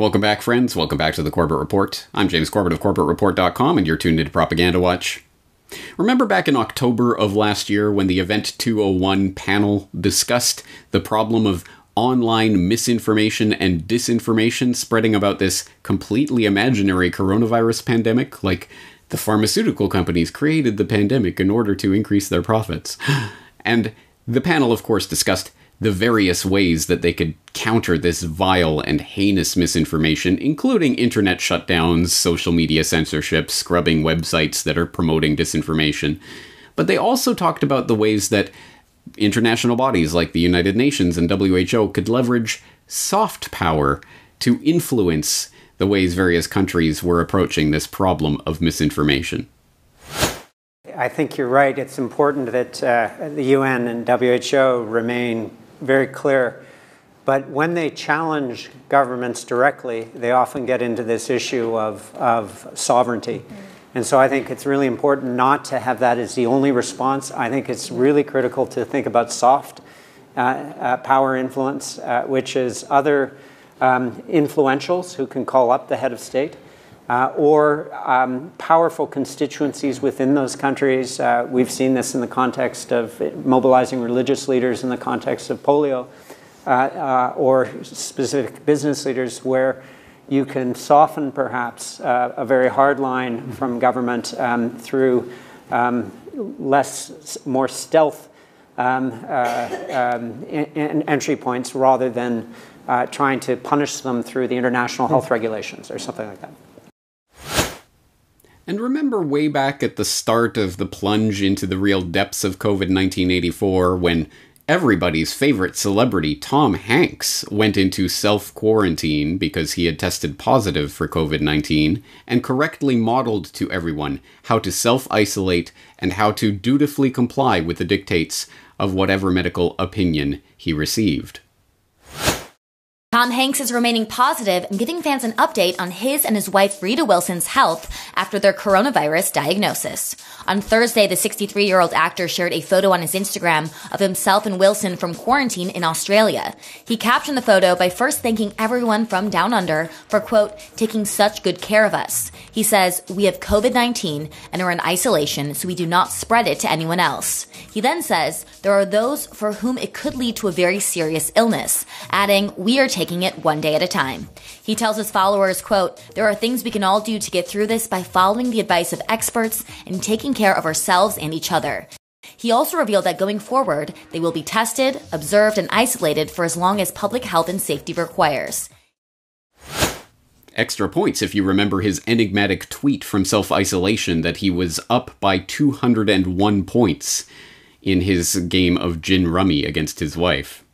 Welcome back, friends. Welcome back to the Corbett Report. I'm James Corbett of CorbettReport.com, and you're tuned into Propaganda Watch. Remember back in October of last year when the Event 201 panel discussed the problem of online misinformation and disinformation spreading about this completely imaginary coronavirus pandemic? Like, the pharmaceutical companies created the pandemic in order to increase their profits. And the panel, of course, discussed the various ways that they could counter this vile and heinous misinformation, including internet shutdowns, social media censorship, scrubbing websites that are promoting disinformation. But they also talked about the ways that international bodies like the United Nations and WHO could leverage soft power to influence the ways various countries were approaching this problem of misinformation. I think you're right. It's important that uh, the UN and WHO remain very clear. But when they challenge governments directly, they often get into this issue of, of sovereignty. And so I think it's really important not to have that as the only response. I think it's really critical to think about soft uh, uh, power influence, uh, which is other um, influentials who can call up the head of state. Uh, or um, powerful constituencies within those countries. Uh, we've seen this in the context of mobilizing religious leaders in the context of polio, uh, uh or specific business leaders, where you can soften perhaps uh, a very hard line from government um, through um, less, more stealth um, uh, um entry points rather than trying to punish them through the international health regulations or something like that. And remember way back at the start of the plunge into the real depths of COVID 1984 when everybody's favorite celebrity, Tom Hanks, went into self quarantine because he had tested positive for COVID 19 and correctly modeled to everyone how to self isolate and how to dutifully comply with the dictates of whatever medical opinion he received. Tom Hanks is remaining positive and giving fans an update on his and his wife Rita Wilson's health after their coronavirus diagnosis. On Thursday, the 63 year old actor shared a photo on his Instagram of himself and Wilson from quarantine in Australia. He captioned the photo by first thanking everyone from Down Under for, quote, taking such good care of us. He says, We have COVID 19 and are in isolation, so we do not spread it to anyone else. He then says, There are those for whom it could lead to a very serious illness, adding, We are it one day at a time. He tells his followers, quote, there are things we can all do to get through this by following the advice of experts and taking care of ourselves and each other. He also revealed that going forward, they will be tested, observed, and isolated for as long as public health and safety requires. Extra points if you remember his enigmatic tweet from self isolation that he was up by 201 points in his game of gin rummy against his wife.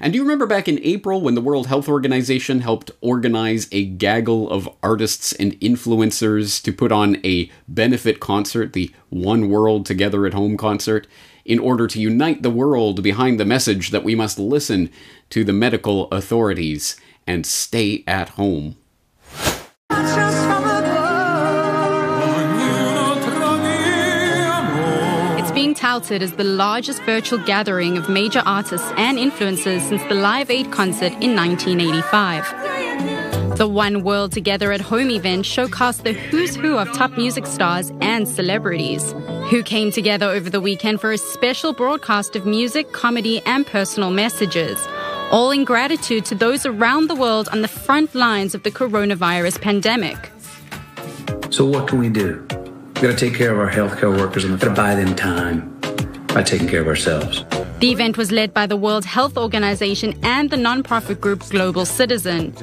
And do you remember back in April when the World Health Organization helped organize a gaggle of artists and influencers to put on a benefit concert, the One World Together at Home concert, in order to unite the world behind the message that we must listen to the medical authorities and stay at home? Touted as the largest virtual gathering of major artists and influencers since the Live Aid concert in 1985. The One World Together at Home event showcased the who's who of top music stars and celebrities, who came together over the weekend for a special broadcast of music, comedy, and personal messages, all in gratitude to those around the world on the front lines of the coronavirus pandemic. So, what can we do? We've got to take care of our healthcare workers and we've got to buy them time by taking care of ourselves. The event was led by the World Health Organization and the nonprofit group Global Citizen.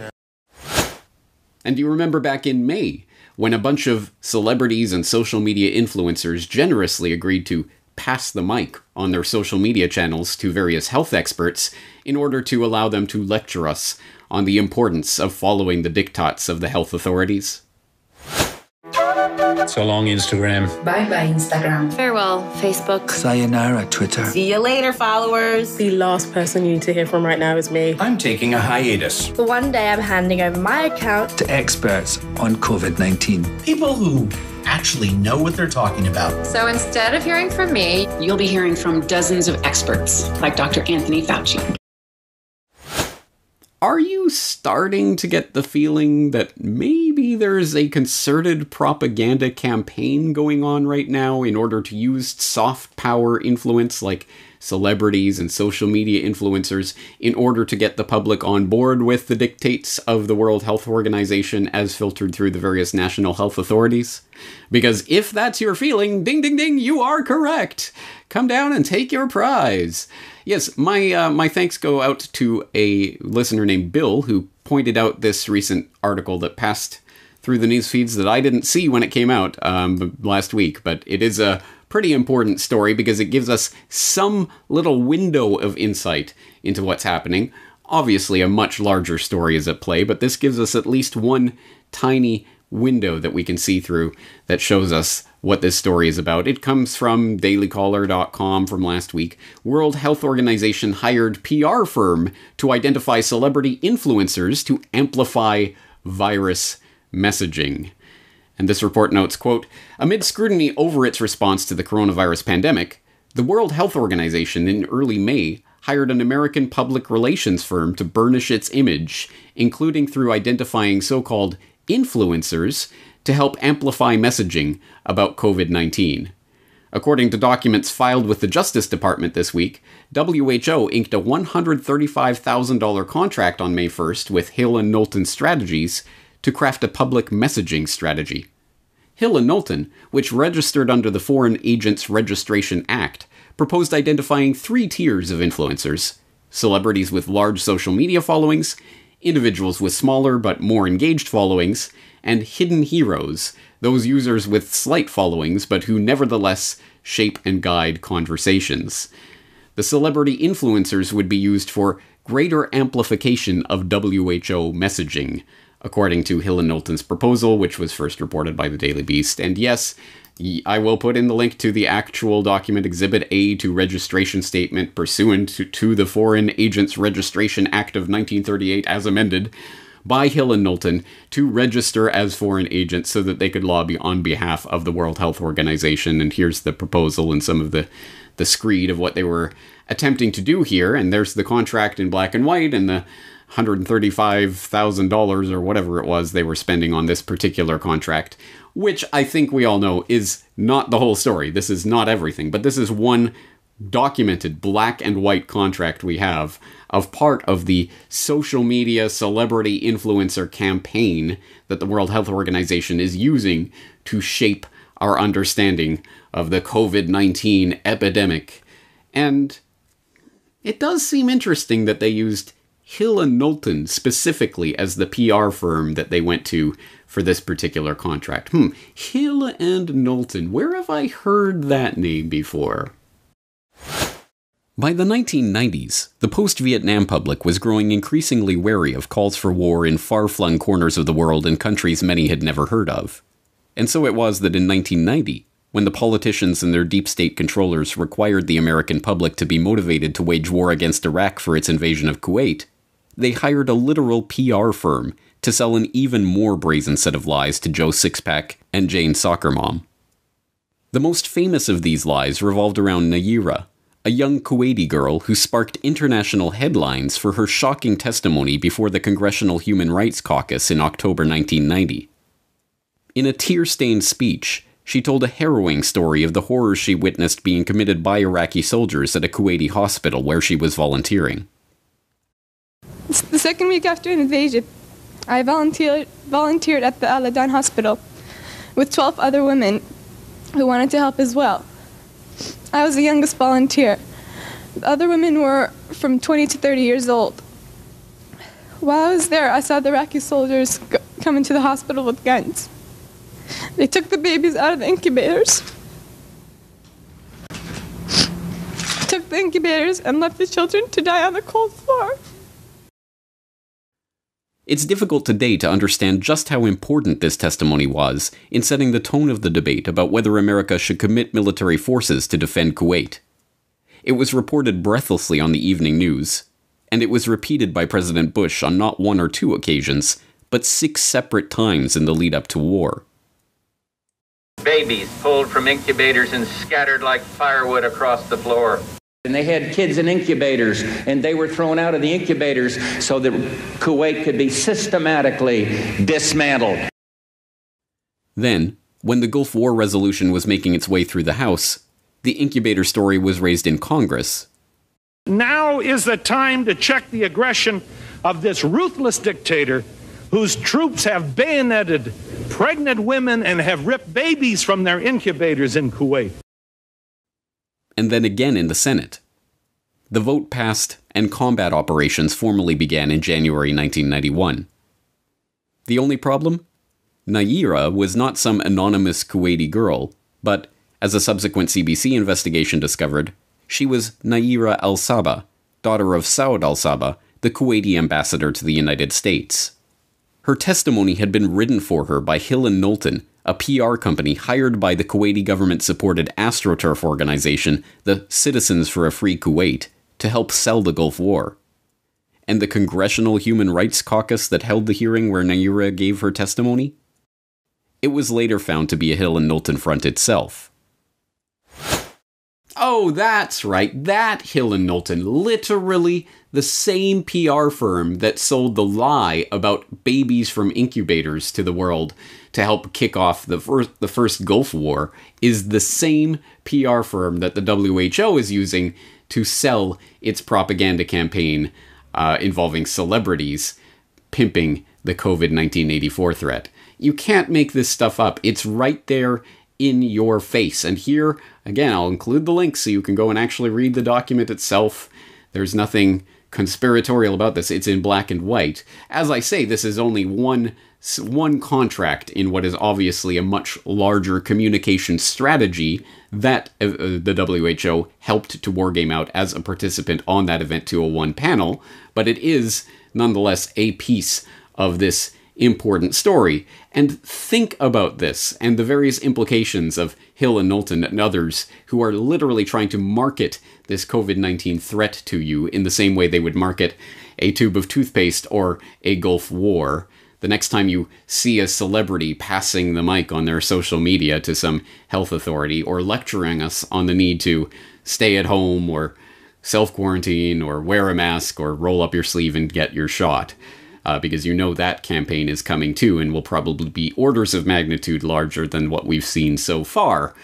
And do you remember back in May when a bunch of celebrities and social media influencers generously agreed to pass the mic on their social media channels to various health experts in order to allow them to lecture us on the importance of following the diktats of the health authorities? So long, Instagram. Bye bye, Instagram. Farewell, Facebook. Sayonara, Twitter. See you later, followers. The last person you need to hear from right now is me. I'm taking a hiatus. For one day, I'm handing over my account to experts on COVID 19. People who actually know what they're talking about. So instead of hearing from me, you'll be hearing from dozens of experts like Dr. Anthony Fauci. Are you starting to get the feeling that maybe there's a concerted propaganda campaign going on right now in order to use soft power influence like celebrities and social media influencers in order to get the public on board with the dictates of the World Health Organization as filtered through the various national health authorities? Because if that's your feeling, ding ding ding, you are correct. Come down and take your prize. Yes, my uh, my thanks go out to a listener named Bill who pointed out this recent article that passed through the news feeds that I didn't see when it came out um, last week, but it is a pretty important story because it gives us some little window of insight into what's happening. Obviously, a much larger story is at play, but this gives us at least one tiny window that we can see through that shows us what this story is about. It comes from dailycaller.com from last week. World Health Organization hired PR firm to identify celebrity influencers to amplify virus messaging. And this report notes, quote, amid scrutiny over its response to the coronavirus pandemic, the World Health Organization in early May hired an American public relations firm to burnish its image, including through identifying so-called influencers to help amplify messaging about COVID 19. According to documents filed with the Justice Department this week, WHO inked a $135,000 contract on May 1st with Hill and Knowlton Strategies to craft a public messaging strategy. Hill and Knowlton, which registered under the Foreign Agents Registration Act, proposed identifying three tiers of influencers celebrities with large social media followings, individuals with smaller but more engaged followings, and hidden heroes, those users with slight followings but who nevertheless shape and guide conversations. The celebrity influencers would be used for greater amplification of WHO messaging, according to Hill and Knowlton's proposal, which was first reported by the Daily Beast. And yes, I will put in the link to the actual document, Exhibit A to registration statement pursuant to, the Foreign Agents Registration Act of 1938 as amended by Hill and Knowlton to register as foreign agents so that they could lobby on behalf of the World Health Organization. And here's the proposal and some of the, the screed of what they were attempting to do here. And there's the contract in black and white and the $135,000 or whatever it was they were spending on this particular contract, which I think we all know is not the whole story. This is not everything, but this is one documented black and white contract we have of part of the social media celebrity influencer campaign that the World Health Organization is using to shape our understanding of the COVID 19 epidemic. And it does seem interesting that they used Hill and Knowlton specifically as the PR firm that they went to for this particular contract. Hmm, Hill and Knowlton. Where have I heard that name before? By the 1990s, the post Vietnam public was growing increasingly wary of calls for war in far flung corners of the world in countries many had never heard of. And so it was that in 1990, when the politicians and their deep state controllers required the American public to be motivated to wage war against Iraq for its invasion of Kuwait, they hired a literal PR firm to sell an even more brazen set of lies to Joe Sixpack and Jane Soccer Mom. The most famous of these lies revolved around Nayirah, a young Kuwaiti girl who sparked international headlines for her shocking testimony before the Congressional Human Rights Caucus in October 1990. In a tear stained speech, she told a harrowing story of the horrors she witnessed being committed by Iraqi soldiers at a Kuwaiti hospital where she was volunteering. The second week after an invasion, I volunteered, volunteered at the Al Adan hospital with 12 other women who wanted to help as well. I was the youngest volunteer. The other women were from 20 to 30 years old. While I was there, I saw the Iraqi soldiers come into the hospital with guns. They took the babies out of the incubators, took the incubators, and left the children to die on the cold floor. It's difficult today to understand just how important this testimony was in setting the tone of the debate about whether America should commit military forces to defend Kuwait. It was reported breathlessly on the evening news, and it was repeated by President Bush on not one or two occasions, but six separate times in the lead up to war. Babies pulled from incubators and scattered like firewood across the floor. And they had kids in incubators, and they were thrown out of the incubators so that Kuwait could be systematically dismantled. Then, when the Gulf War resolution was making its way through the House, the incubator story was raised in Congress. Now is the time to check the aggression of this ruthless dictator whose troops have bayoneted pregnant women and have ripped babies from their incubators in Kuwait. And then again in the Senate. The vote passed, and combat operations formally began in January 1991. The only problem? Nayirah was not some anonymous Kuwaiti girl, but, as a subsequent CBC investigation discovered, she was Nayirah al Saba, daughter of Saud al Saba, the Kuwaiti ambassador to the United States. Her testimony had been written for her by Hill and Knowlton, a PR company hired by the Kuwaiti government supported AstroTurf organization, the Citizens for a Free Kuwait, to help sell the Gulf War. And the Congressional Human Rights Caucus that held the hearing where Nayirah gave her testimony? It was later found to be a Hill and Knowlton front itself. Oh, that's right. That Hill and Knowlton. Literally the same PR firm that sold the lie about babies from incubators to the world to help kick off the first, the first Gulf War is the same PR firm that the WHO is using to sell its propaganda campaign uh, involving celebrities pimping the COVID 1984 threat. You can't make this stuff up. It's right there in your face. And here, again, I'll include the link so you can go and actually read the document itself. There's nothing conspiratorial about this. It's in black and white. As I say, this is only one one contract in what is obviously a much larger communication strategy that uh, the WHO helped to wargame out as a participant on that Event 201 panel, but it is nonetheless a piece of this important story. And think about this and the various implications of Hill and Knowlton and others who are literally trying to market this COVID 19 threat to you in the same way they would market a tube of toothpaste or a Gulf War. The next time you see a celebrity passing the mic on their social media to some health authority or lecturing us on the need to stay at home or self quarantine or wear a mask or roll up your sleeve and get your shot uh, because you know that campaign is coming too and will probably be orders of magnitude larger than what we've seen so far.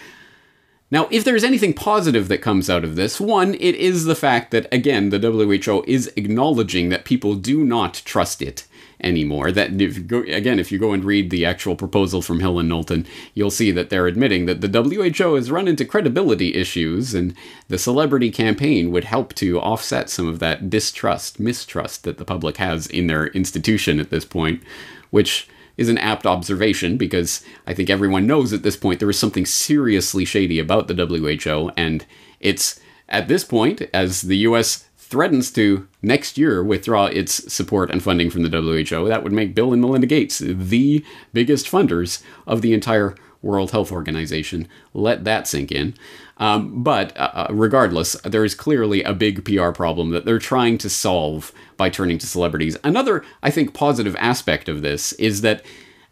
Now, if there's anything positive that comes out of this, one, it is the fact that, again, the WHO is acknowledging that people do not trust it anymore. That if go, again, if you go and read the actual proposal from Hill and Knowlton, you'll see that they're admitting that the WHO has run into credibility issues, and the celebrity campaign would help to offset some of that distrust, mistrust that the public has in their institution at this point, which is an apt observation because I think everyone knows at this point there is something seriously shady about the WHO, and it's at this point, as the US threatens to next year withdraw its support and funding from the WHO, that would make Bill and Melinda Gates the biggest funders of the entire World Health Organization. Let that sink in. Um, but uh, uh regardless, there is clearly a big PR problem that they're trying to solve by turning to celebrities. Another, I think, positive aspect of this is that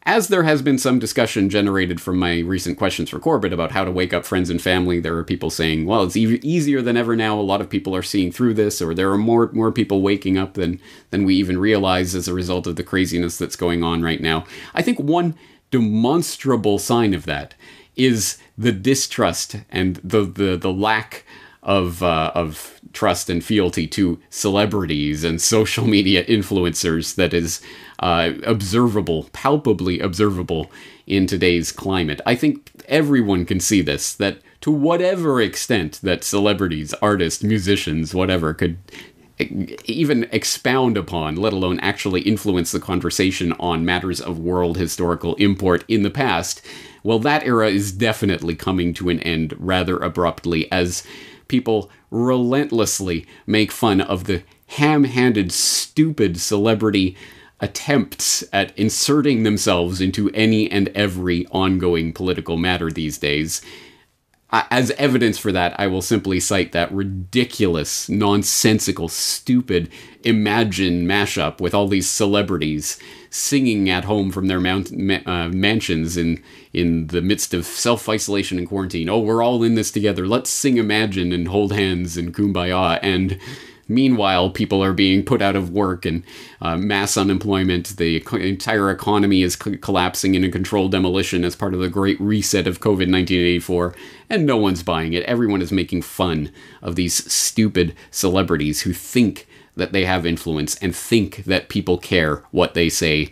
as there has been some discussion generated from my recent questions for Corbett about how to wake up friends and family, there are people saying, well, it's e- easier than ever now. A lot of people are seeing through this, or there are more, more people waking up than, than we even realize as a result of the craziness that's going on right now. I think one demonstrable sign of that is the distrust and the, the, the lack of uh, of trust and fealty to celebrities and social media influencers that is uh, observable, palpably observable in today's climate. I think everyone can see this. That to whatever extent that celebrities, artists, musicians, whatever could even expound upon, let alone actually influence the conversation on matters of world historical import in the past, well, that era is definitely coming to an end rather abruptly as people relentlessly make fun of the ham handed, stupid celebrity attempts at inserting themselves into any and every ongoing political matter these days. as evidence for that, I will simply cite that ridiculous, nonsensical, stupid Imagine mashup with all these celebrities singing at home from their mount, uh, mansions in in the midst of self isolation and quarantine. Oh, we're all in this together. Let's sing Imagine and hold hands and kumbaya and Meanwhile, people are being put out of work and uh, mass unemployment. The entire economy is co- collapsing in a controlled demolition as part of the great reset of COVID 1984, and no one's buying it. Everyone is making fun of these stupid celebrities who think that they have influence and think that people care what they say.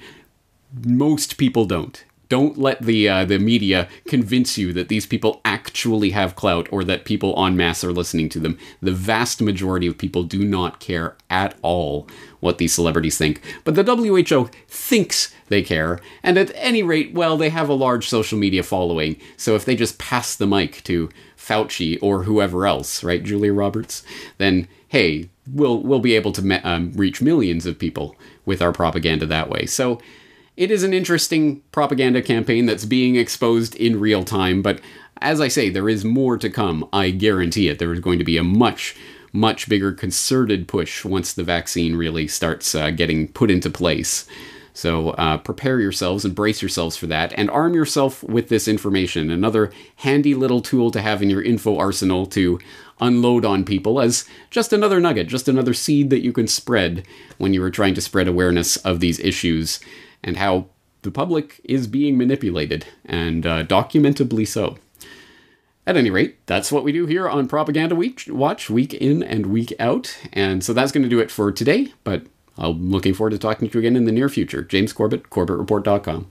Most people don't. Don't let the uh, the media convince you that these people actually have clout or that people en masse are listening to them. The vast majority of people do not care at all what these celebrities think. But the WHO thinks they care, and at any rate, well, they have a large social media following. So if they just pass the mic to Fauci or whoever else, right, Julia Roberts, then hey, we'll we'll be able to um, reach millions of people with our propaganda that way. So it is an interesting propaganda campaign that's being exposed in real time, but as I say, there is more to come. I guarantee it. There is going to be a much, much bigger concerted push once the vaccine really starts uh, getting put into place. So uh, prepare yourselves and brace yourselves for that, and arm yourself with this information. Another handy little tool to have in your info arsenal to unload on people as just another nugget, just another seed that you can spread when you are trying to spread awareness of these issues and how the public is being manipulated, and uh, documentably so. At any rate, that's what we do here on Propaganda Week Watch, week in and week out. And so that's going to do it for today, but I'm looking forward to talking to you again in the near future. James Corbett, CorbettReport.com.